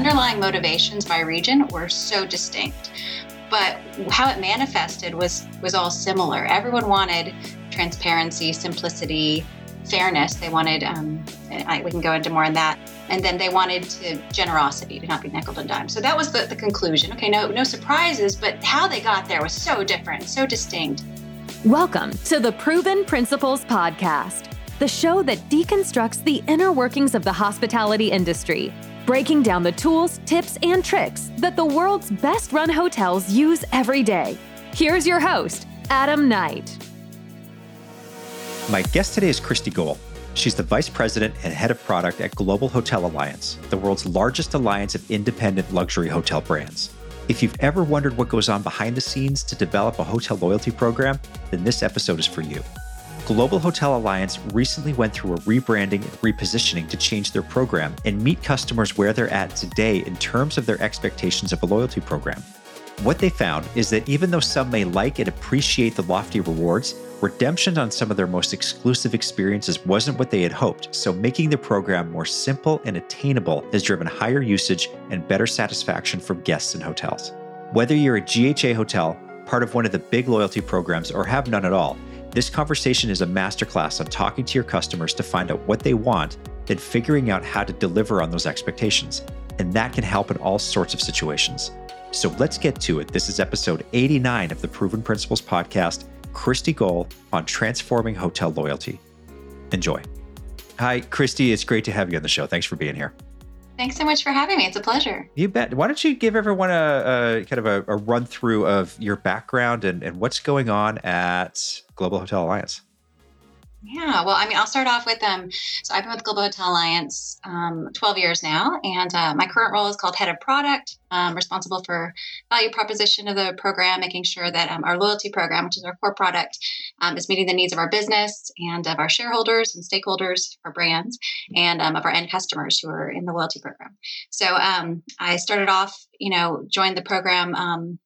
underlying motivations by region were so distinct. But how it manifested was was all similar. Everyone wanted transparency, simplicity, fairness. They wanted, um, I, we can go into more on that. And then they wanted to generosity to not be nickel and dime. So that was the, the conclusion. Okay, no, no surprises, but how they got there was so different, so distinct. Welcome to the Proven Principles Podcast, the show that deconstructs the inner workings of the hospitality industry, breaking down the tools, tips, and tricks that the world's best run hotels use every day. Here's your host, Adam Knight. My guest today is Kristi Gole. She's the Vice President and Head of Product at Global Hotel Alliance, the world's largest alliance of independent luxury hotel brands. If you've ever wondered what goes on behind the scenes to develop a hotel loyalty program, then this episode is for you. Global Hotel Alliance recently went through a rebranding and repositioning to change their program and meet customers where they're at today in terms of their expectations of a loyalty program. What they found is that even though some may like and appreciate the lofty rewards, redemption on some of their most exclusive experiences wasn't what they had hoped. So, making the program more simple and attainable has driven higher usage and better satisfaction from guests and hotels. Whether you're a GHA hotel, part of one of the big loyalty programs, or have none at all, this conversation is a masterclass on talking to your customers to find out what they want and figuring out how to deliver on those expectations. And that can help in all sorts of situations. So let's get to it. This is episode 89 of the Proven Principles podcast. Kristi Gole on transforming hotel loyalty. Enjoy. Hi, Kristi. It's great to have you on the show. Thanks for being here. Thanks so much for having me. It's a pleasure. You bet. Why don't you give everyone a, a kind of a, a, run through of your background and, and what's going on at Global Hotel Alliance? Yeah, well, I mean, I'll start off with um. So I've been with Global Hotel Alliance um, 12 years now, and uh, my current role is called head of product. Um, responsible for value proposition of the program, making sure that um, our loyalty program, which is our core product, um, is meeting the needs of our business and of our shareholders and stakeholders, our brands, and um, of our end customers who are in the loyalty program. So um, I started off, you know, joined the program um,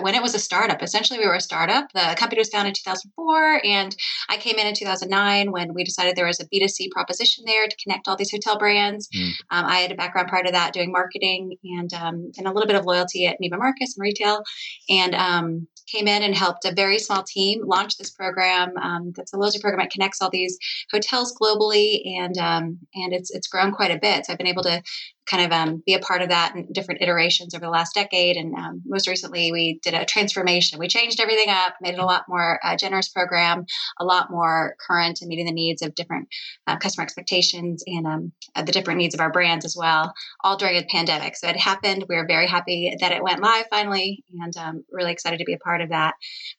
when it was a startup. Essentially, we were a startup. The company was founded in 2004, and I came in in 2009 when we decided there was a B2C proposition there to connect all these hotel brands. Mm. Um, I had a background prior to that doing marketing and um, and a little bit of loyalty at Neiman Marcus and retail, and um, came in and helped a very small team launch this program. Um, that's a loyalty program that connects all these hotels globally, and um, and it's it's grown quite a bit. So I've been able to kind of um, be a part of that in different iterations over the last decade. And um, most recently, we did a transformation. We changed everything up, made it a lot more uh, generous program, a lot more current and meeting the needs of different uh, customer expectations and um, uh, the different needs of our brands as well, all during a pandemic. So it happened. We were very happy that it went live finally and um, really excited to be a part of that.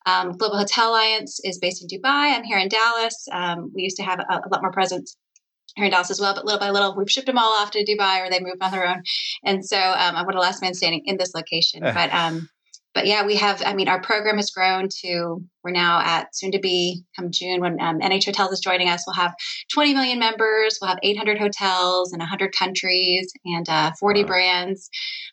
Um, Global Hotel Alliance is based in Dubai. I'm here in Dallas. Um, we used to have a, a lot more presence here in Dallas as well. But little by little, we've shipped them all off to Dubai or they moved on their own. And so um, I'm one of the last man standing in this location. but um, but yeah, we have. I mean, our program has grown to we're now at soon to be come June when um, NH Hotels is joining us. We'll have 20 million members. We'll have 800 hotels in 100 countries and uh, 40 wow. brands.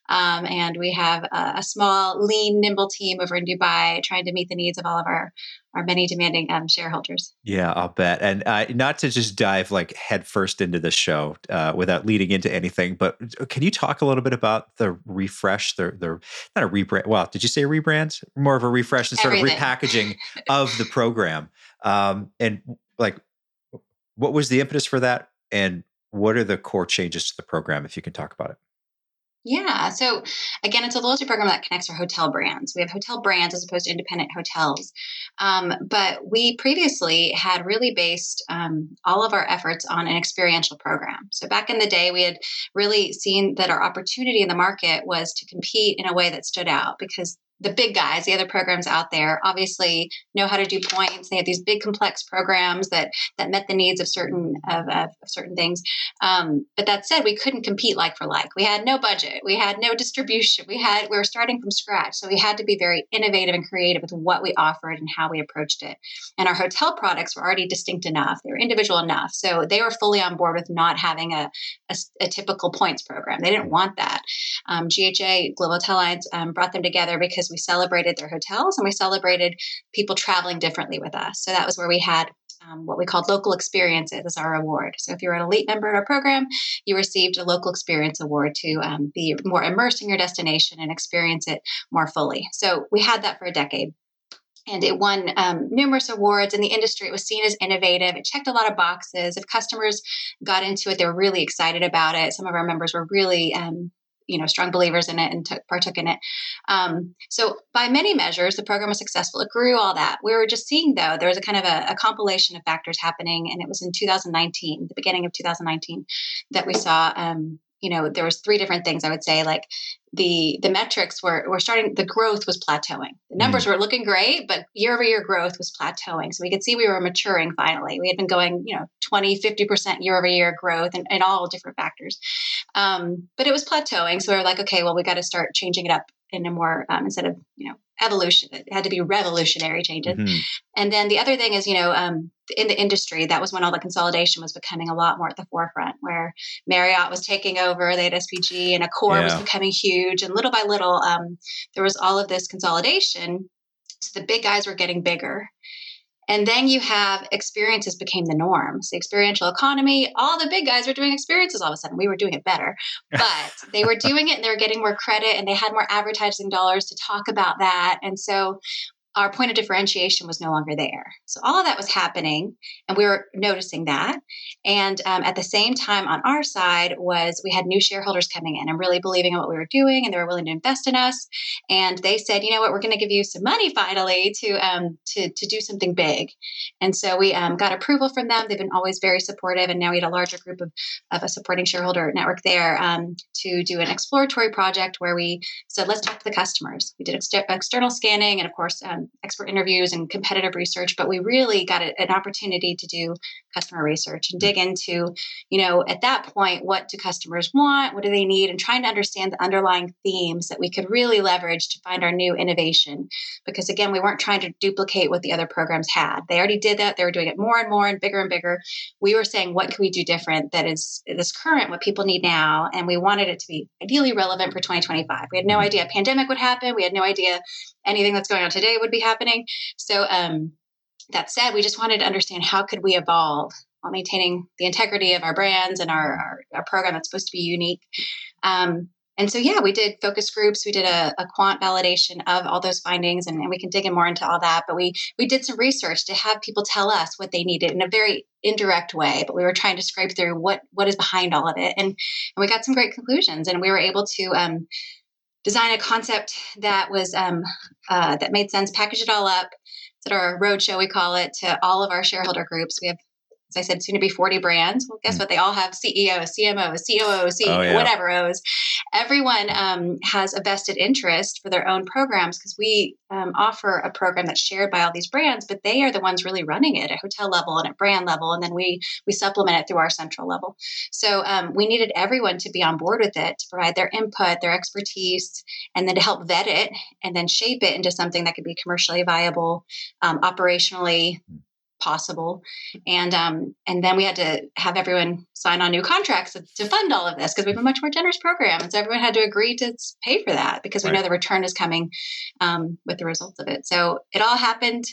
Um, and we have a, a, small, lean, nimble team over in Dubai trying to meet the needs of all of our our many demanding um, shareholders. Yeah, I'll bet. And uh, not to just dive like headfirst into the show uh, without leading into anything, but can you talk a little bit about the refresh, the the not a rebrand? Well, did you say rebrand? More of a refresh and sort Everything. of repackaging of the program. Um, and like, what was the impetus for that? And what are the core changes to the program, if you can talk about it? Yeah. So again, it's a loyalty program that connects our hotel brands. We have hotel brands as opposed to independent hotels. Um, but we previously had really based um, all of our efforts on an experiential program. So back in the day, we had really seen that our opportunity in the market was to compete in a way that stood out because the big guys, the other programs out there, obviously know how to do points. They have these big, complex programs that that met the needs of certain of, of certain things. Um, but that said, we couldn't compete like for like. We had no budget. We had no distribution. We had we were starting from scratch, so we had to be very innovative and creative with what we offered and how we approached it. And our hotel products were already distinct enough. They were individual enough, so they were fully on board with not having a a, a typical points program. They didn't want that. Um, GHA Global Hotel Alliance um, brought them together because we celebrated their hotels and we celebrated people traveling differently with us. So that was where we had um, what we called local experiences as our award. So if you're an elite member of our program, you received a local experience award to um, be more immersed in your destination and experience it more fully. So we had that for a decade and it won um, numerous awards in the industry. It was seen as innovative. It checked a lot of boxes. If customers got into it, they were really excited about it. Some of our members were really, um, you know, strong believers in it and took, partook in it. Um, so, by many measures, the program was successful. It grew all that. We were just seeing, though, there was a kind of a, a compilation of factors happening, and it was in 2019, the beginning of 2019, that we saw um, you know there was three different things i would say like the the metrics were were starting the growth was plateauing. The numbers mm. were looking great but year over year growth was plateauing. So we could see we were maturing finally. We had been going you know 20 50% year over year growth and, and all different factors. Um, but it was plateauing so we were like okay well we got to start changing it up in a more um, instead of you know evolution it had to be revolutionary changes mm-hmm. and then the other thing is you know um, in the industry that was when all the consolidation was becoming a lot more at the forefront where marriott was taking over they had spg and accor yeah. was becoming huge and little by little um, there was all of this consolidation so the big guys were getting bigger and then you have experiences became the norm. So experiential economy, all the big guys were doing experiences all of a sudden. We were doing it better. But they were doing it and they were getting more credit and they had more advertising dollars to talk about that. And so our point of differentiation was no longer there. So all of that was happening, and we were noticing that. And um, at the same time, on our side, was we had new shareholders coming in and really believing in what we were doing, and they were willing to invest in us. And they said, you know what, we're going to give you some money finally to um, to to do something big. And so we um, got approval from them. They've been always very supportive, and now we had a larger group of of a supporting shareholder network there um, to do an exploratory project where we said, let's talk to the customers. We did ex- external scanning, and of course um, expert interviews and competitive research, but we really got a, an opportunity to do customer research and dig into, you know, at that point, what do customers want? What do they need? And trying to understand the underlying themes that we could really leverage to find our new innovation. Because again, we weren't trying to duplicate what the other programs had. They already did that. They were doing it more and more and bigger and bigger. We were saying, what can we do different that is this current, what people need now? And we wanted it to be ideally relevant for 2025. We had no mm-hmm. idea a pandemic would happen. We had no idea anything that's going on today would be happening. So um, that said, we just wanted to understand how could we evolve while maintaining the integrity of our brands and our, our, our program that's supposed to be unique. Um, and so, yeah, we did focus groups. We did a, a quant validation of all those findings, and, and, we can dig in more into all that. But we we did some research to have people tell us what they needed in a very indirect way. But we were trying to scrape through what what is behind all of it, and, and we got some great conclusions. And we were able to um, design a concept that was um, uh, that made sense, package it all up. It's at our roadshow, we call it, to all of our shareholder groups. We have as I said, soon to be 40 brands. Well, guess mm. what? They all have CEOs, CMOs, COOs, CEO, oh, yeah. whatever O's. Everyone um, has a vested interest for their own programs because we um, offer a program that's shared by all these brands, but they are the ones really running it at hotel level and at brand level, and then we we supplement it through our central level. So um, we needed everyone to be on board with it to provide their input, their expertise, and then to help vet it and then shape it into something that could be commercially viable, um, operationally hmm possible. And um, and then we had to have everyone sign on new contracts to, fund all of this because we have a much more generous program. And so everyone had to agree to pay for that because we right. know the return is coming um, with the results of it. So it all happened.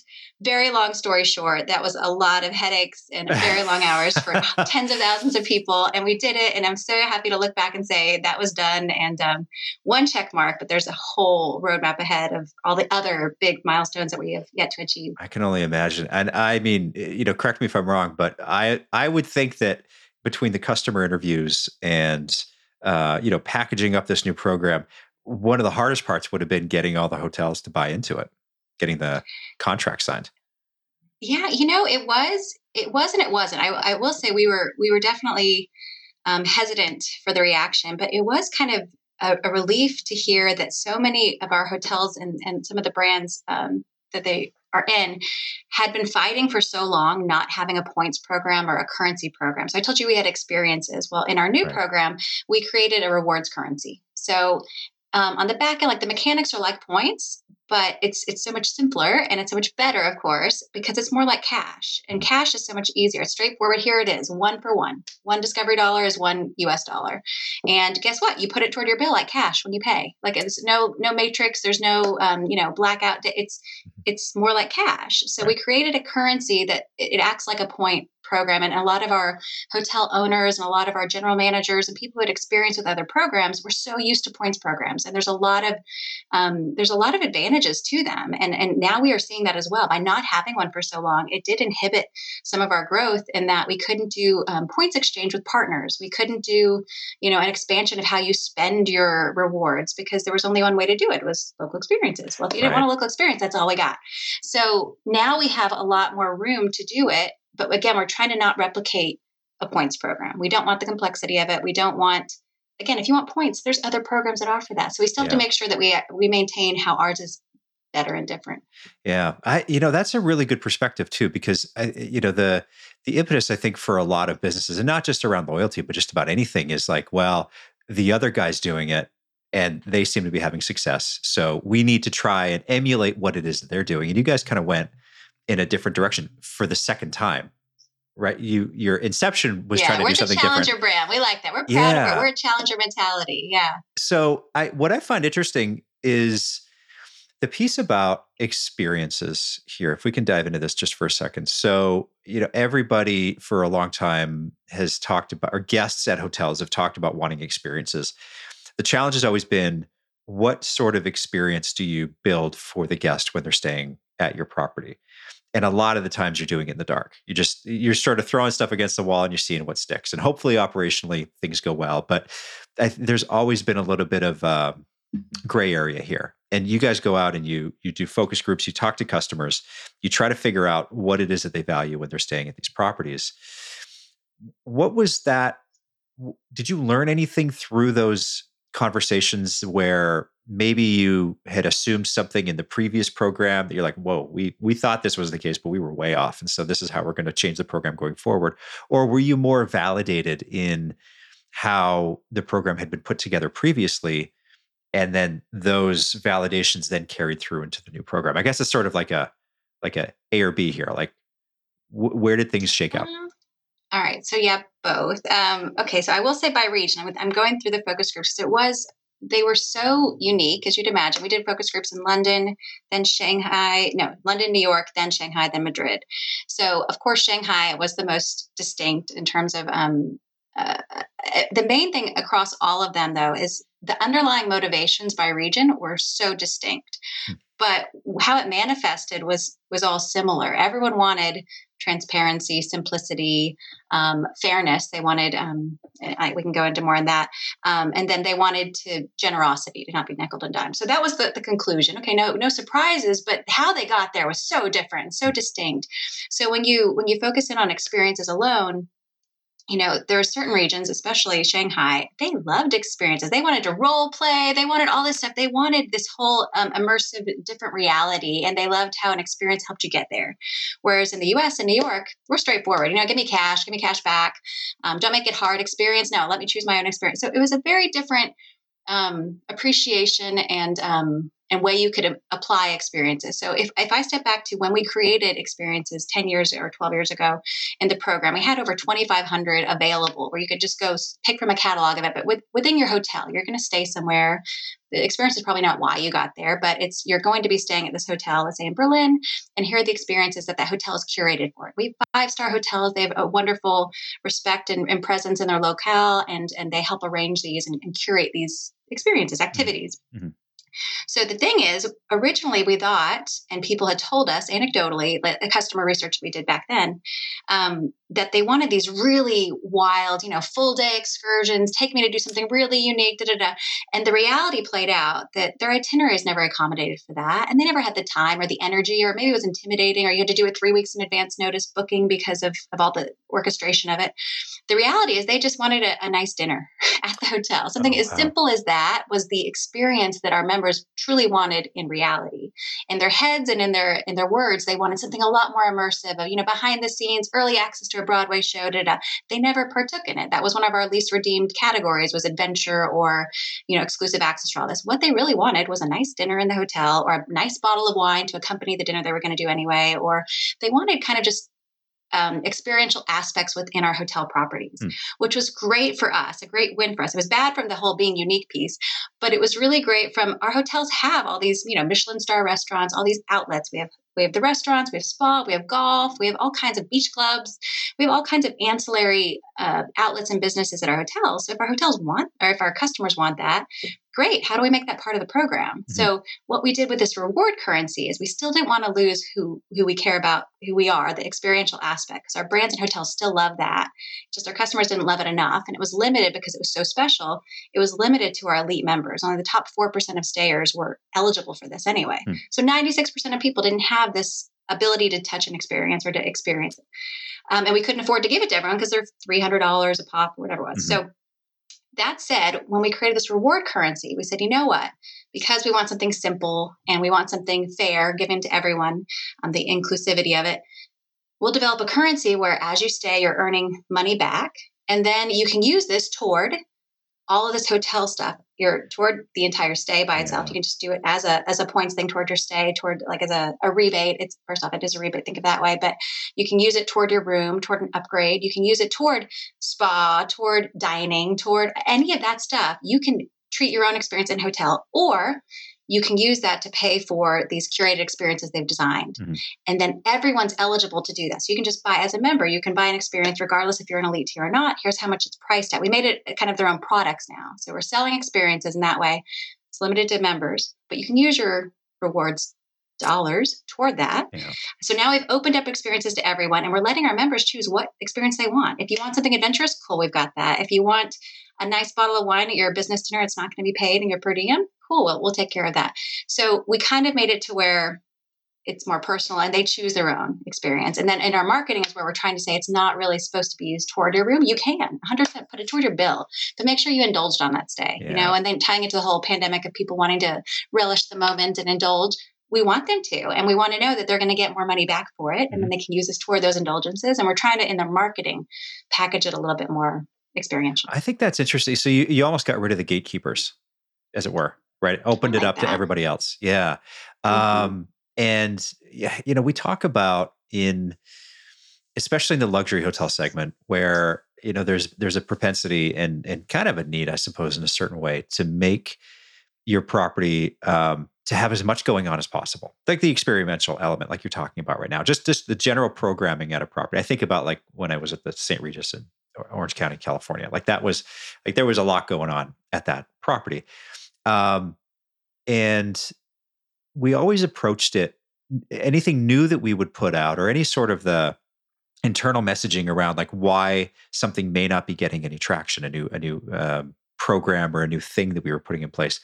Very long story short, that was a lot of headaches and very long hours for tens of thousands of people. And we did it. And I'm so happy to look back and say that was done. And um, one check mark, but there's a whole roadmap ahead of all the other big milestones that we have yet to achieve. I can only imagine. And I mean, you know, correct me if I'm wrong, but I I would think that between the customer interviews and uh, you know packaging up this new program, one of the hardest parts would have been getting all the hotels to buy into it, getting the contract signed. Yeah, you know, it was it was and it wasn't. I, I will say we were we were definitely um, hesitant for the reaction, but it was kind of a, a, relief to hear that so many of our hotels and, and some of the brands um, that they are in had been fighting for so long not having a points program or a currency program. So I told you we had experiences. Well, in our new right. program, we created a rewards currency. So um, on the back end, like the mechanics are like points, but it's it's so much simpler and it's so much better of course because it's more like cash and cash is so much easier. It's straightforward. Here it is one for one. One discovery dollar is one us dollar. And guess what? You put it toward your bill like cash when you pay. Like it's no no matrix. There's no um, you know blackout. It's it's more like cash. So we created a currency that it acts like a point program. And a lot of our hotel owners and a lot of our general managers and people who had experience with other programs were so used to points programs. And there's a lot of um, there's a lot of advantages to them. And and now we are seeing that as well. By not having one for so long, it did inhibit some of our growth in that we couldn't do um, points exchange with partners. We couldn't do you know an expansion of how you spend your rewards because there was only one way to do it was local experiences. Well, if you didn't right. want a local experience, that's all we got. So now we have a lot more room to do it but again, we're trying to not replicate a points program. We don't want the complexity of it. We don't want again, if you want points, there's other programs that offer that. So we still have yeah. to make sure that we we maintain how ours is better and different. Yeah, I you know that's a really good perspective too because I, you know the the impetus I think for a lot of businesses and not just around loyalty but just about anything is like well the other guy's doing it and they seem to be having success so we need to try and emulate what it is that they're doing and you guys kind of went in a different direction for the second time right? You your inception was yeah, trying to do something different. We're the challenger brand. We like that. We're proud yeah. of it we're a challenger mentality. Yeah. So i what i find interesting is the piece about experiences here if we can dive into this just for a second. So you know everybody for a long time has talked about or guests at hotels have talked about wanting experiences. The challenge has always been what sort of experience do you build for the guest when they're staying at your property and a lot of the times you're doing it in the dark. You just you're sort of throwing stuff against the wall and you're seeing what sticks and hopefully operationally things go well but I, there's always been a little bit of uh, gray area here and you guys go out and you you do focus groups you talk to customers you try to figure out what it is that they value when they're staying at these properties. What was that did you learn anything through those conversations where maybe you had assumed something in the previous program that you're like whoa we we thought this was the case but we were way off and so this is how we're going to change the program going forward. Or were you more validated in how the program had been put together previously and then those validations then carried through into the new program? I guess it's sort of like a like a a or b here like wh- where did things shake out? Mm-hmm. all right so yeah both. Um, okay so i will say by region I'm going through the focus groups it was they were so unique, as you'd imagine. We did focus groups in London, then Shanghai, no, London, New York, then Shanghai, then Madrid. So, of course, Shanghai was the most distinct in terms of um, uh, uh, the main thing across all of them, though, is the underlying motivations by region were so distinct. Hmm. But how it manifested was was all similar. Everyone wanted transparency, simplicity, um, fairness. They wanted, um, I, we can go into more on that. Um, and then they wanted to generosity to not be nickel and dime. So that was the, the conclusion. Okay, no, no surprises, but how they got there was so different, so distinct. So when you when you focus in on experiences alone, you know, there are certain regions, especially Shanghai, they loved experiences. They wanted to role play. They wanted all this stuff. They wanted this whole um, immersive, different reality, and they loved how an experience helped you get there. Whereas in the U.S. and New York, we're straightforward. You know, give me cash, give me cash back. Um, don't make it hard. Experience, no. Let me choose my own experience. So it was a very different um, appreciation and um, and way you could apply experiences. So if, if I step back to when we created experiences 10 years or 12 years ago in the program, we had over 2,500 available where you could just go pick from a catalog of it. But with, within your hotel, you're going to stay somewhere. The experience is probably not why you got there, but it's you're going to be staying at this hotel, let's say in Berlin, and here are the experiences that that hotel is curated for. We have five star hotels; they have a wonderful respect and, and, presence in their locale, and and they help arrange these and, and curate these experiences, activities. Mm-hmm. So the thing is, originally we thought, and people had told us anecdotally, the customer research we did back then, um, that they wanted these really wild, you know, full day excursions, take me to do something really unique, da da da. And the reality played out that their itineraries never accommodated for that, and they never had the time or the energy, or maybe it was intimidating, or you had to do it three weeks in advance notice booking because of of all the orchestration of it. The reality is they just wanted a, a nice dinner at the hotel. Something Oh, as simple as that was the experience that our members truly wanted in reality. In their heads and in their in their words, they wanted something a lot more immersive, of, you know, behind the scenes, early access to a Broadway show, da, da. They never partook in it. That was one of our least redeemed categories was adventure or, you know, exclusive access to all this. What they really wanted was a nice dinner in the hotel or a nice bottle of wine to accompany the dinner they were going to do anyway, or they wanted kind of just um, experiential aspects within our hotel properties, Hmm. which was great for us, a great win for us. It was bad from the whole being unique piece, but it was really great from our hotels have all these, you know, Michelin star restaurants, all these outlets. We have we have the restaurants, we have spa, we have golf, we have all kinds of beach clubs, we have all kinds of ancillary uh, outlets and businesses at our hotels. So if our hotels want, or if our customers want that, great. How do we make that part of the program? Mhm. So what we did with this reward currency is we still didn't want to lose who who we care about, who we are, the experiential aspect. Because our brands and hotels still love that. Just our customers didn't love it enough, and it was limited because it was so special. It was limited to our elite members. Only the top four percent of stayers were eligible for this anyway. Hmm. So ninety six percent of people didn't have this ability to touch an experience or to experience it. Um, and we couldn't afford to give it to everyone because they're $300 a pop or whatever it was. Mhm. So that said, when we created this reward currency, we said, you know what? Because we want something simple and we want something fair given to everyone, um, the inclusivity of it, we'll develop a currency where as you stay, you're earning money back. And then you can use this toward all of this hotel stuff. You're toward the entire stay by itself. Yeah. You can just do it as a as a points thing toward your stay, toward like as a, a rebate. It's first off, it is a rebate, think of that way. But you can use it toward your room, toward an upgrade. You can use it toward spa, toward dining, toward any of that stuff. You can treat your own experience in hotel, or you can use that to pay for these curated experiences they've designed. Mhm. And then everyone's eligible to do that. So you can just buy as a member, you can buy an experience regardless if you're an elite tier or not. Here's how much it's priced at. We made it kind of their own products now. So we're selling experiences in that way. It's limited to members, but you can use your rewards dollars toward that. Yeah. So now we've opened up experiences to everyone and we're letting our members choose what experience they want. If you want something adventurous, cool, we've got that. If you want a nice bottle of wine at your business dinner, it's not going to be paid in your per diem, cool, we'll, we'll take care of that. So we kind of made it to where it's more personal and they choose their own experience. And then in our marketing is where we're trying to say it's not really supposed to be used toward your room. You can 100% put it toward your bill, but make sure you indulged on that stay, you know, and then tying it to the whole pandemic of people wanting to relish the moment and indulge. We want them to, and we want to know that they're going to get more money back for it, and then mm-hmm. they can use this toward those indulgences. And we're trying to, in the marketing, package it a little bit more experiential. I think that's interesting. So you, you almost got rid of the gatekeepers, as it were, right? Opened it like up to everybody else. Yeah. Mhm. Um, and yeah, you know, we talk about in especially in the luxury hotel segment where you know there's there's a propensity and and kind of a need, I suppose, in a certain way to make your property um, to have as much going on as possible, like the experiential element, like you're talking about right now. Just just the general programming at a property. I think about like when I was at the St. Regis in Orange County, California. Like that was like there was a lot going on at that property, um, and we always approached it. Anything new that we would put out, or any sort of the internal messaging around like why something may not be getting any traction, a new a new um, program or a new thing that we were putting in place,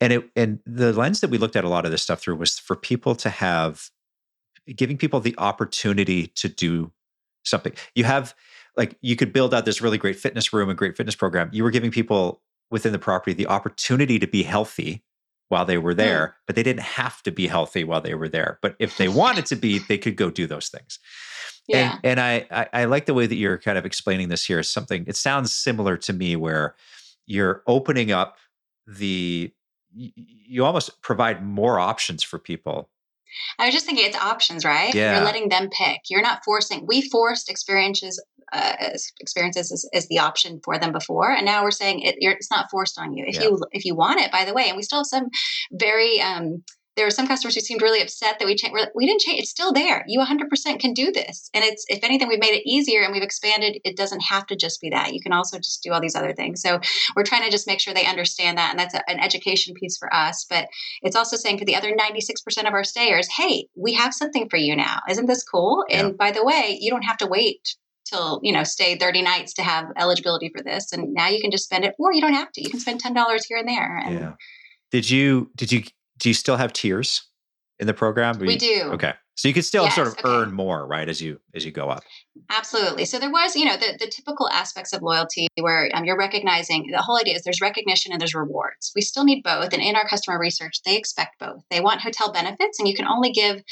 and it and the lens that we looked at a lot of this stuff through was for people to have giving people the opportunity to do something. You have like you could build out this really great fitness room and great fitness program. You were giving people within the property the opportunity to be healthy while they were hmm. there, but they didn't have to be healthy while they were there. But if they wanted to be, they could go do those things. Yeah. And, and I, I I like the way that you're kind of explaining this here. Something it sounds similar to me where you're opening up the you almost provide more options for people. I was just thinking it's options, right? Yeah. You're letting them pick. You're not forcing. We forced experiences uh, experiences as, as the option for them before, and now we're saying it, you're, it's not forced on you. If Yeah. you if you want it, by the way, and we still have some very. Um, there were some customers who seemed really upset that we changed. We didn't change. It's still there. You 100% can do this, and it's if anything, we've made it easier and we've expanded. It doesn't have to just be that. You can also just do all these other things. So we're trying to just make sure they understand that, and that's a, an education piece for us. But it's also saying for the other 96% of our stayers, hey, we have something for you now. Isn't this cool? Yeah. And by the way, you don't have to wait till, you know, stay 30 nights to have eligibility for this. And now you can just spend it, or you don't have to. You can spend $10 here and there. And Yeah. Did you did you do you still have tiers? in the program? We do. Okay. So you could still Yes, sort of okay. earn more, right, as you as you go up. Absolutely. So there was, you know, the, the typical aspects of loyalty where um, you're recognizing the whole idea is there's recognition and there's rewards. We still need both. And in our customer research, they expect both. They want hotel benefits, and you can only give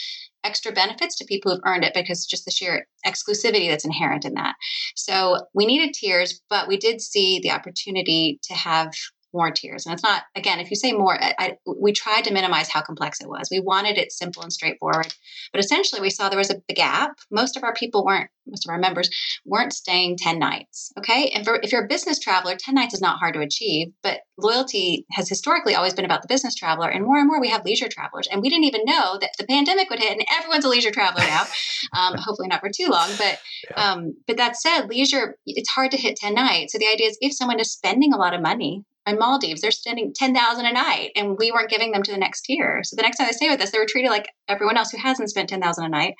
extra benefits to people who've earned it because just the sheer exclusivity that's inherent in that. So we needed tiers, but we did see the opportunity to have more tiers. And it's not, again, if you say more, I, I, we tried to minimize how complex it was. We wanted it simple and straightforward. But essentially, we saw there was a big gap. Most of our people weren't, most of our members weren't staying 10 nights. Okay. And for, if you're a business traveler, 10 nights is not hard to achieve, but loyalty has historically always been about the business traveler. And more and more, we have leisure travelers. And we didn't even know that the pandemic would hit and everyone's a leisure traveler now. um, hopefully, not for too long. But Yeah. um, but that said, leisure, it's hard to hit 10 nights. So the idea is if someone is spending a lot of money Maldives, they're spending 10,000 a night and we weren't giving them to the next tier. So the next time they stay with us, they were treated like everyone else who hasn't spent 10,000 a night.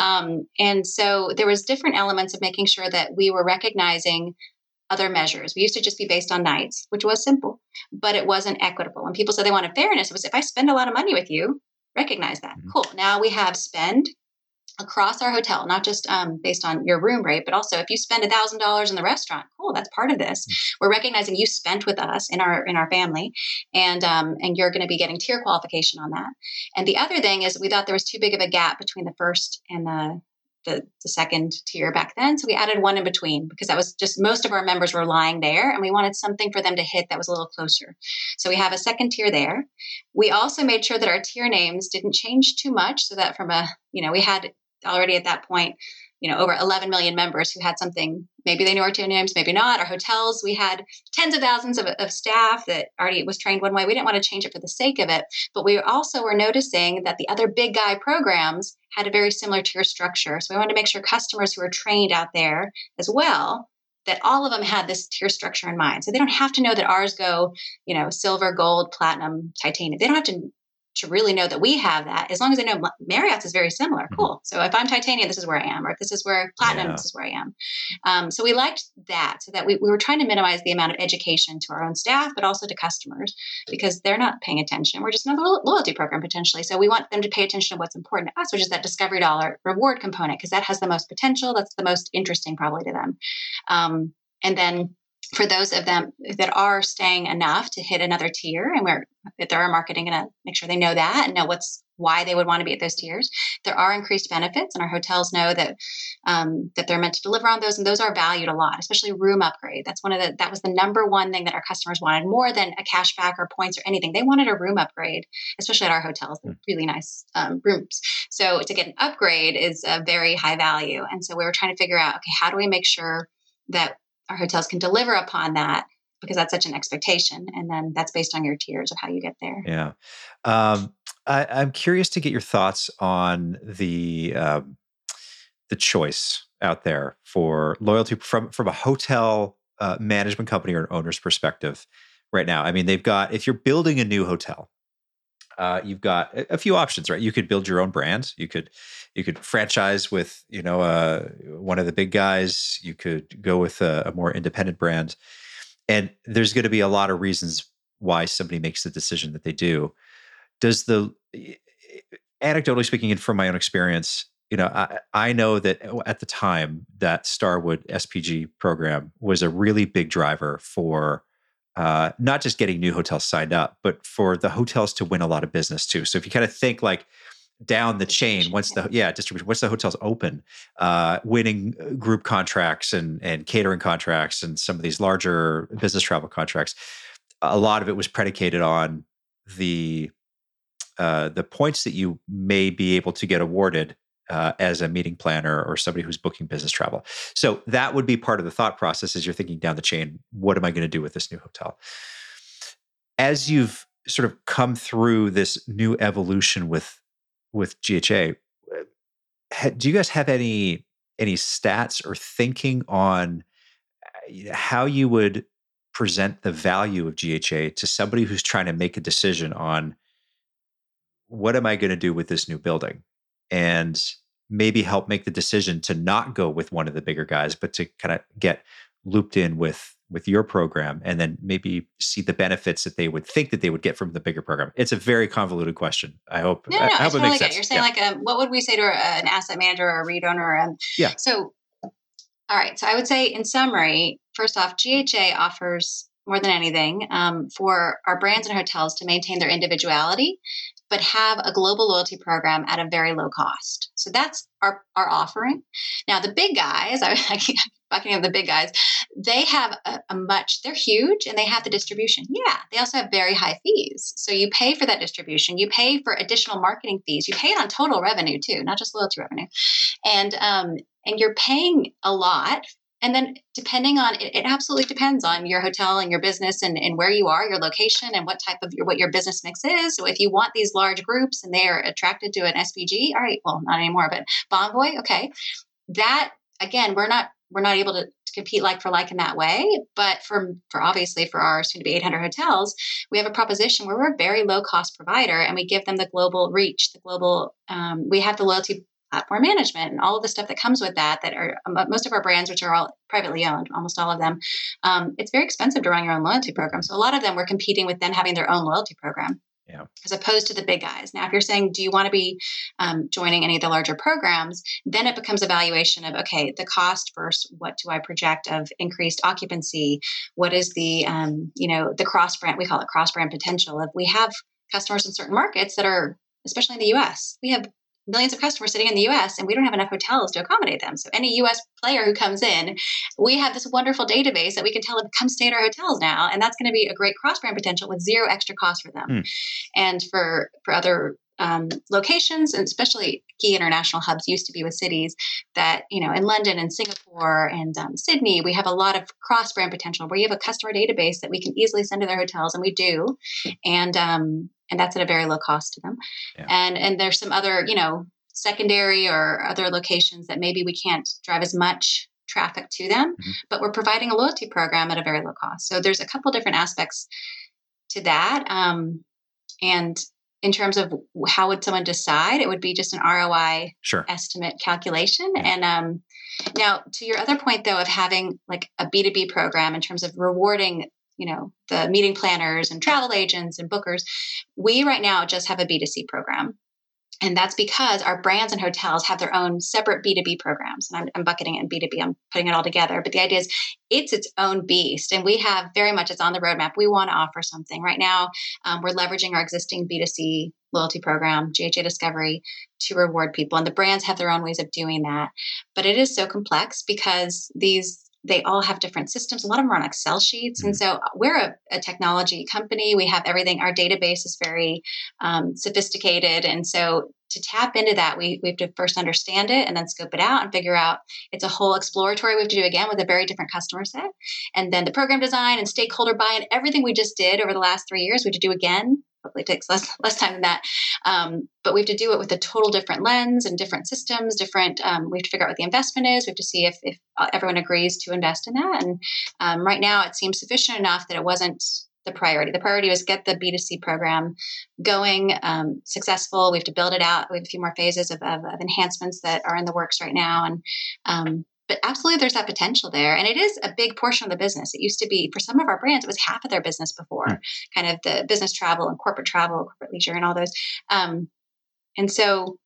Um, and so there was different elements of making sure that we were recognizing other measures. We used to just be based on nights, which was simple, but it wasn't equitable. And people said they wanted fairness, it was if I spend a lot of money with you, recognize that. Mhm. Cool. Now we have spend across our hotel, not just um, based on your room rate, but also if you spend a thousand dollars in the restaurant, cool, that's part of this. We're recognizing you spent with us in our in our family, and um, and you're going to be getting tier qualification on that. And the other thing is we thought there was too big of a gap between the first and the the, the second tier back then. So we added one in between because that was just most of our members were lying there and we wanted something for them to hit that was a little closer. So we have a second tier there. We also made sure that our tier names didn't change too much so that from a, you know, we had already at that point, you know, over 11 million members who had something. Maybe they knew our two names, maybe not. Our hotels, we had tens of thousands of, of staff that already was trained one way. We didn't want to change it for the sake of it. But we also were noticing that the other big guy programs had a very similar tier structure. So we wanted to make sure customers who were trained out there as well that all of them had this tier structure in mind. So they don't have to know that ours go, you know, silver, gold, platinum, titanium. They don't have to to really know that we have that. As long as they know Marriott's is very similar. Mhm. Cool. So if I'm titanium, this is where I am, or if this is where platinum, Yeah. this is where I am. Um, so we liked that, so that we, we were trying to minimize the amount of education to our own staff, but also to customers because they're not paying attention. We're just another loyalty program potentially. So we want them to pay attention to what's important to us, which is that discovery dollar reward component, because that has the most potential. That's the most interesting probably to them. Um, and then for those of them that are staying enough to hit another tier, and we're there are marketing going to make sure they know that and know what's why they would want to be at those tiers. There are increased benefits, and our hotels know that um, that they're meant to deliver on those, and those are valued a lot, especially room upgrade. That's one of the that was the number one thing that our customers wanted more than a cashback or points or anything. They wanted a room upgrade, especially at our hotels. They're really nice um, rooms. So to get an upgrade is a very high value, and so we were trying to figure out okay, how do we make sure that our hotels can deliver upon that because that's such an expectation and then that's based on your tiers of how you get there Yeah. Um, I, I'm curious to get your thoughts on the um, the choice out there for loyalty from from a hotel uh, management company or an owner's perspective right now. I mean, they've got if you're building a new hotel, uh, you've got a, few options, right? You could build your own brand. You could you could franchise with you know uh, one of the big guys. You could go with a, a more independent brand, and there's going to be a lot of reasons why somebody makes the decision that they do. Does the anecdotally speaking, and from my own experience, you know, I, I know that at the time that Starwood SPG program was a really big driver for uh, not just getting new hotels signed up, but for the hotels to win a lot of business too. So if you kind of think like down the chain, once the yeah distribution, once the hotels open, uh, winning group contracts and and catering contracts and some of these larger business travel contracts, a lot of it was predicated on the uh, the points that you may be able to get awarded uh, as a meeting planner or somebody who's booking business travel. So that would be part of the thought process as you're thinking down the chain. What am I going to do with this new hotel? As you've sort of come through this new evolution with with GHA, ha- do you guys have any any stats or thinking on uh, how you would present the value of GHA to somebody who's trying to make a decision on what am I going to do with this new building? And maybe help make the decision to not go with one of the bigger guys, but to kind of get looped in with with your program and then maybe see the benefits that they would think that they would get from the bigger program? It's a very convoluted question. I hope. No, no, I, I hope it makes totally sense. You're saying yeah. like, um, what would we say to an asset manager or a REIT owner? Um, yeah. So, all right. So I would say, in summary, first off, GHA offers more than anything um, for our brands and hotels to maintain their individuality but have a global loyalty program at a very low cost. So that's our, our offering. Now, the big guys, I, I keep bucking of the big guys, they have a, a, much, they're huge and they have the distribution. Yeah, they also have very high fees. So you pay for that distribution, you pay for additional marketing fees, you pay it on total revenue too, not just loyalty revenue. And, um, and you're paying a lot and then depending on it, it, absolutely depends on your hotel and your business and, and where you are your location and what type of your what your business mix is. So if you want these large groups and they are attracted to an SPG all right well not anymore but bonvoy okay. That again we're not we're not able to, compete like for like in that way but for for obviously for our soon to be 800 hotels we have a proposition where we're a very low cost provider and we give them the global reach the global um, we have the loyalty platform management and all of the stuff that comes with that that are um, most of our brands which are all privately owned almost all of them um, it's very expensive to run your own loyalty program. So a lot of them we're competing with them having their own loyalty program yeah. as opposed to the big guys. Now if you're saying do you want to be um, joining any of the larger programs? Then it becomes a valuation of okay the cost versus what do i project of increased occupancy? What is the um, you know the cross brand we call it cross brand potential if we have customers in certain markets that are especially in the us we have millions of customers sitting in the US and we don't have enough hotels to accommodate them. So any US player who comes in, we have this wonderful database that we can tell them come stay at our hotels now and that's going to be a great cross brand potential with zero extra cost for them. Mm. And for for other um, locations and especially key international hubs used to be with cities that you know in london and singapore and um, sydney we have a lot of cross brand potential where you have a customer database that we can easily send to their hotels and we do and um, and that's at a very low cost to them yeah. and and there's some other you know secondary or other locations that maybe we can't drive as much traffic to them Mhm. but we're providing a loyalty program at a very low cost so there's a couple different aspects to that um, and in terms of how would someone decide it would be just an roi Sure. estimate calculation Yeah. and um, now to your other point though of having like a b2b program in terms of rewarding you know the meeting planners and travel agents and bookers we right now just have a b2c program. And that's because our brands and hotels have their own separate b2b programs. And I'm, I'm bucketing it in b2b i'm putting it all together. But the idea is it's its own beast. And we have very much it's on the roadmap. We want to offer something. Right now um, we're leveraging our existing b2c loyalty program gha discovery to reward people. And the brands have their own ways of doing that. But it is so complex because these they all have different systems. A lot of them are on Excel sheets. And so we're a, a technology company. We have everything. Our database is very um, sophisticated. And so to tap into that, we, we have to first understand it and then scope it out and figure out it's a whole exploratory we have to do again with a very different customer set. And then the program design and stakeholder buy in, everything we just did over the last three years, we have to do again hopefully takes less less time than that. Um, but we have to do it with a total different lens and different systems, different. Um, we have to figure out what the investment is. We have to see if if uh, everyone agrees to invest in that. And um, right now, it seems sufficient enough that it wasn't the priority. The priority was get the B2C program going um, successful. We have to build it out. We have a few more phases of, of, of enhancements that are in the works right now. And um, but absolutely there's that potential there and it is a big portion of the business. It used to be for some of our brands it was half of their business before mm. kind of the business travel and corporate travel corporate leisure and all those. Um, and so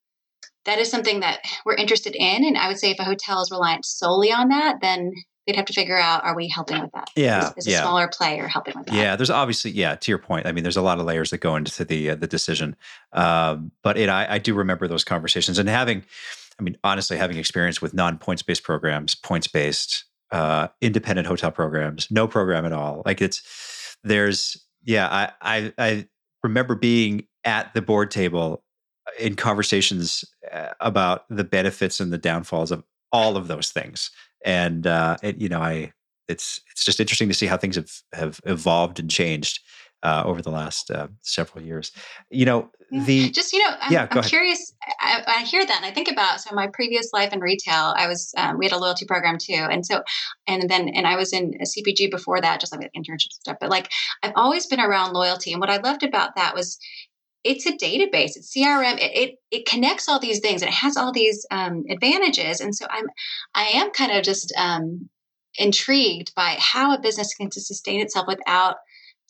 that is something that we're interested in and i would say if a hotel is reliant solely on that then they'd have to figure out are we helping with that? Yeah is, is yeah. a smaller player helping with that? Yeah there's obviously yeah to your point i mean there's a lot of layers that go into the uh, the decision. Um, but it I, I do remember those conversations and having I mean, honestly, having experience with non points based programs, points based, uh, independent hotel programs, no program at all. Like it's there's yeah, I, I I remember being at the board table in conversations uh, about the benefits and the downfalls of all of those things, and uh, it, you know, I it's it's just interesting to see how things have have evolved and changed uh, over the last uh, several years. You know, the just you know, I'm, yeah, I'm curious. I, I, hear that, and I think about so my previous life in retail. I was um, we had a loyalty program too, and so and then and I was in a CPG before that, just like internship stuff. But like I've always been around loyalty, and what I loved about that was it's a database it's crm it, it, it connects all these things and it has all these um, advantages and so i'm i am kind of just um, intrigued by how a business can sustain itself without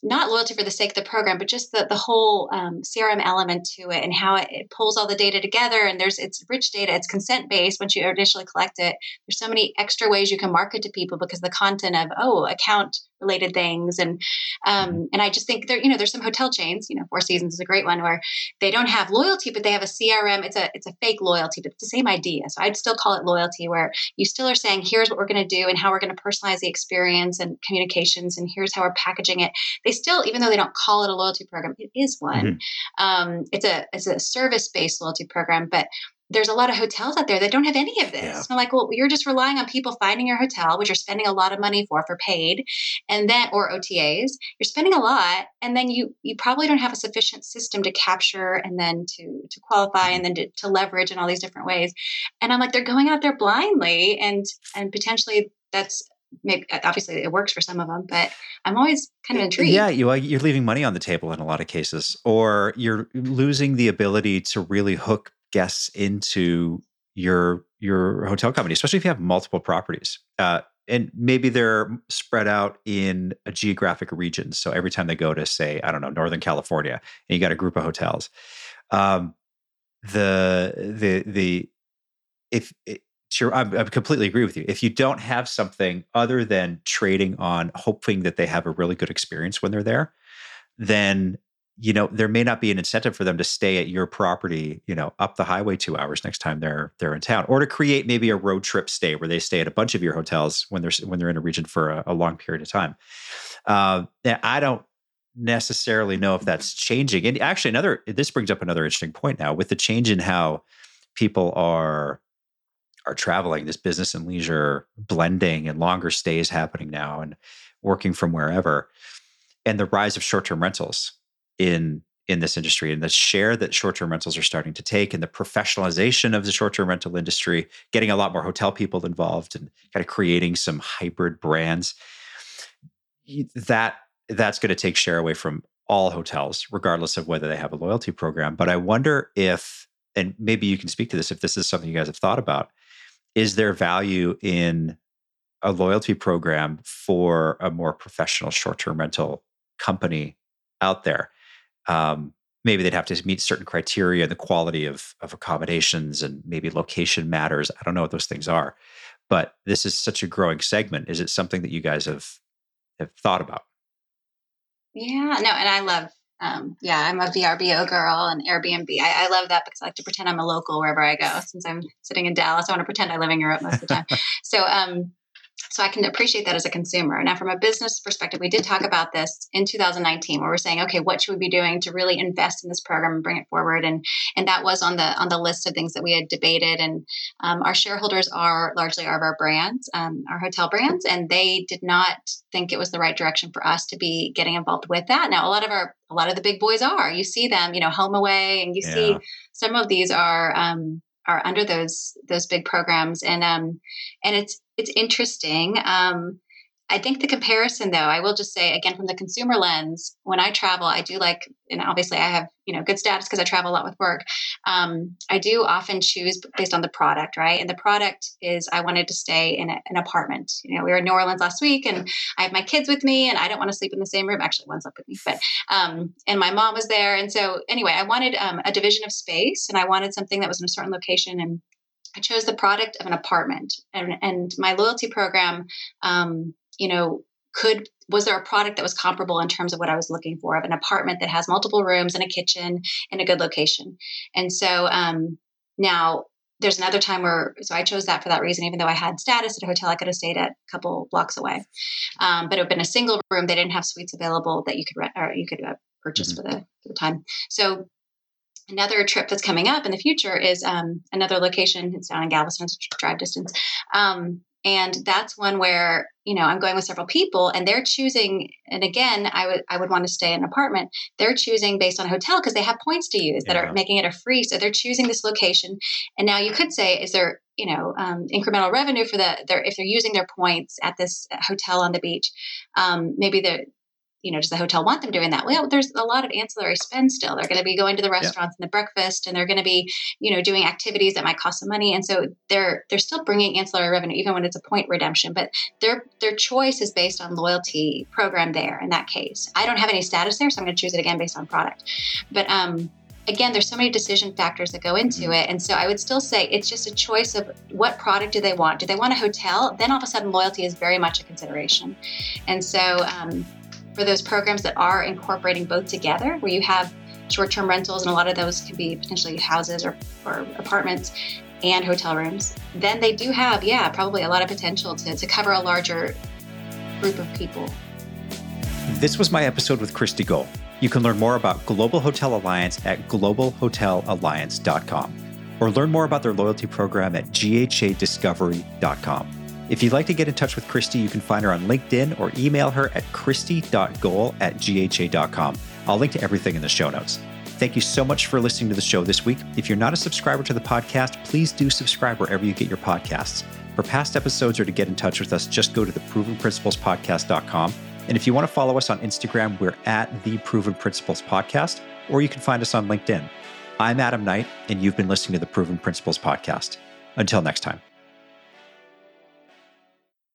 not loyalty for the sake of the program, but just the, the whole um, CRM element to it and how it, it, pulls all the data together. And there's it's rich data, it's consent based once you initially collect it. There's so many extra ways you can market to people because the content of oh account related things. And um, mm-hmm. and I just think there you know there's some hotel chains you know Four Seasons is a great one where they don't have loyalty but they have a CRM it's a it's a fake loyalty but it's the same idea. So I'd still call it loyalty where you still are saying here's what we're going to do and how we're going to personalize the experience and communications and here's how we're packaging it. They still even though they don't call it a loyalty program it is one. Mm-hmm. um, it's a it's a service based loyalty program but there's a lot of hotels out there that don't have any of this. Yeah. I'm like, well, you're just relying on people finding your hotel, which you're spending a lot of money for for paid, and then or OTAs. You're spending a lot, and then you you probably don't have a sufficient system to capture and then to to qualify and then to, to leverage in all these different ways. And I'm like, they're going out there blindly, and and potentially that's maybe uh, obviously it works for some of them, but I'm always kind of eh, intrigued. Yeah, you uh, you're leaving money on the table in a lot of cases, or you're losing the ability to really hook guests into your your hotel company, especially if you have multiple properties. Uh, and maybe they're spread out in a geographic region. So every time they go to, say, I don't know, Northern California, and you got a group of hotels, um, the the the if it, sure, I, I completely agree with you. If you don't have something other than trading on hoping that they have a really good experience when they're there, then you know there may not be an incentive for them to stay at your property you know up the highway two hours next time they're they're in town or to create maybe a road trip stay where they stay at a bunch of your hotels when they're when they're in a region for a, a long period of time. Uh, i don't necessarily know if that's changing and actually another this brings up another interesting point now with the change in how people are are traveling this business and leisure blending and longer stays happening now and working from wherever and the rise of short-term rentals in in this industry and the share that short-term rentals are starting to take and the professionalization of the short-term rental industry getting a lot more hotel people involved and kind of creating some hybrid brands that that's going to take share away from all hotels regardless of whether they have a loyalty program. But i wonder if and maybe you can speak to this if this is something you guys have thought about is there value in a loyalty program for a more professional short-term rental company out there um, maybe they'd have to meet certain criteria, and the quality of of accommodations, and maybe location matters. I don't know what those things are, but this is such a growing segment. Is it something that you guys have have thought about? Yeah, no, and I love. Um, yeah, I'm a VRBO girl and Airbnb. I, I love that because I like to pretend I'm a local wherever I go. Since I'm sitting in Dallas, I want to pretend I live in Europe most of the time. so, um, so I can appreciate that as a consumer. Now, from a business perspective, we did talk about this in 2019, where we're saying, okay, what should we be doing to really invest in this program and bring it forward? And and that was on the on the list of things that we had debated. And um, our shareholders are largely are our brands, um, our hotel brands, and they did not think it was the right direction for us to be getting involved with that. Now, a lot of our a lot of the big boys are. You see them, you know, HomeAway, and you yeah. see some of these are. Um, are under those those big programs and um and it's it's interesting. Um, I think the comparison, though, I will just say again from the consumer lens, when I travel, I do like, and obviously I have you know good status because I travel a lot with work. Um, I do often choose based on the product, right? And the product is I wanted to stay in a, an apartment. You know, we were in New Orleans last week, and I have my kids with me, and I don't want to sleep in the same room. Actually, one slept with me, but um, and my mom was there, and so anyway, I wanted um, a division of space, and I wanted something that was in a certain location and I chose the product of an apartment, and and my loyalty program, um, you know, could was there a product that was comparable in terms of what I was looking for of an apartment that has multiple rooms and a kitchen in a good location, and so um, now there's another time where so I chose that for that reason. Even though I had status at a hotel, I could have stayed at a couple blocks away, um, but it would have been a single room. They didn't have suites available that you could rent or you could uh, purchase mm-hmm. for the for the time. So another trip that's coming up in the future is um, another location. It's down in Galveston, drive distance. Um, and that's one where you know I'm going with several people, and they're choosing. And again, I would I would want to stay in an apartment. They're choosing based on a hotel because they have points to use that yeah. are making it a free. So they're choosing this location. And now you could say, is there you know um, incremental revenue for the their if they're using their points at this hotel on the beach? Um, maybe the you know, does the hotel want them doing that? Well, there's a lot of ancillary spend still. They're going to be going to the restaurants yeah. and the breakfast, and they're going to be, you know, doing activities that might cost some money. And so they're they're still bringing ancillary revenue, even when it's a point redemption. But their their choice is based on loyalty program there. In that case, I don't have any status there, so I'm going to choose it again based on product. But um, again, there's so many decision factors that go into mm-hmm. it. And so I would still say it's just a choice of what product do they want? Do they want a hotel? Then all of a sudden, loyalty is very much a consideration. And so um, for those programs that are incorporating both together, where you have short term rentals, and a lot of those can be potentially houses or, or apartments and hotel rooms, then they do have, yeah, probably a lot of potential to, to cover a larger group of people. This was my episode with Kristi Gole. You can learn more about Global Hotel Alliance at globalhotelalliance.com or learn more about their loyalty program at ghadiscovery.com. If you'd like to get in touch with Kristi, you can find her on LinkedIn or email her at kristi.gole at gha.com. I'll link to everything in the show notes. Thank you so much for listening to the show this week. If you're not a subscriber to the podcast, please do subscribe wherever you get your podcasts. For past episodes or to get in touch with us, just go to the provenprinciplespodcast.com and if you want to follow us on Instagram, we're at the Proven Principles Podcast, or you can find us on LinkedIn. I'm Adam Knight, and you've been listening to the Proven Principles Podcast. Until next time.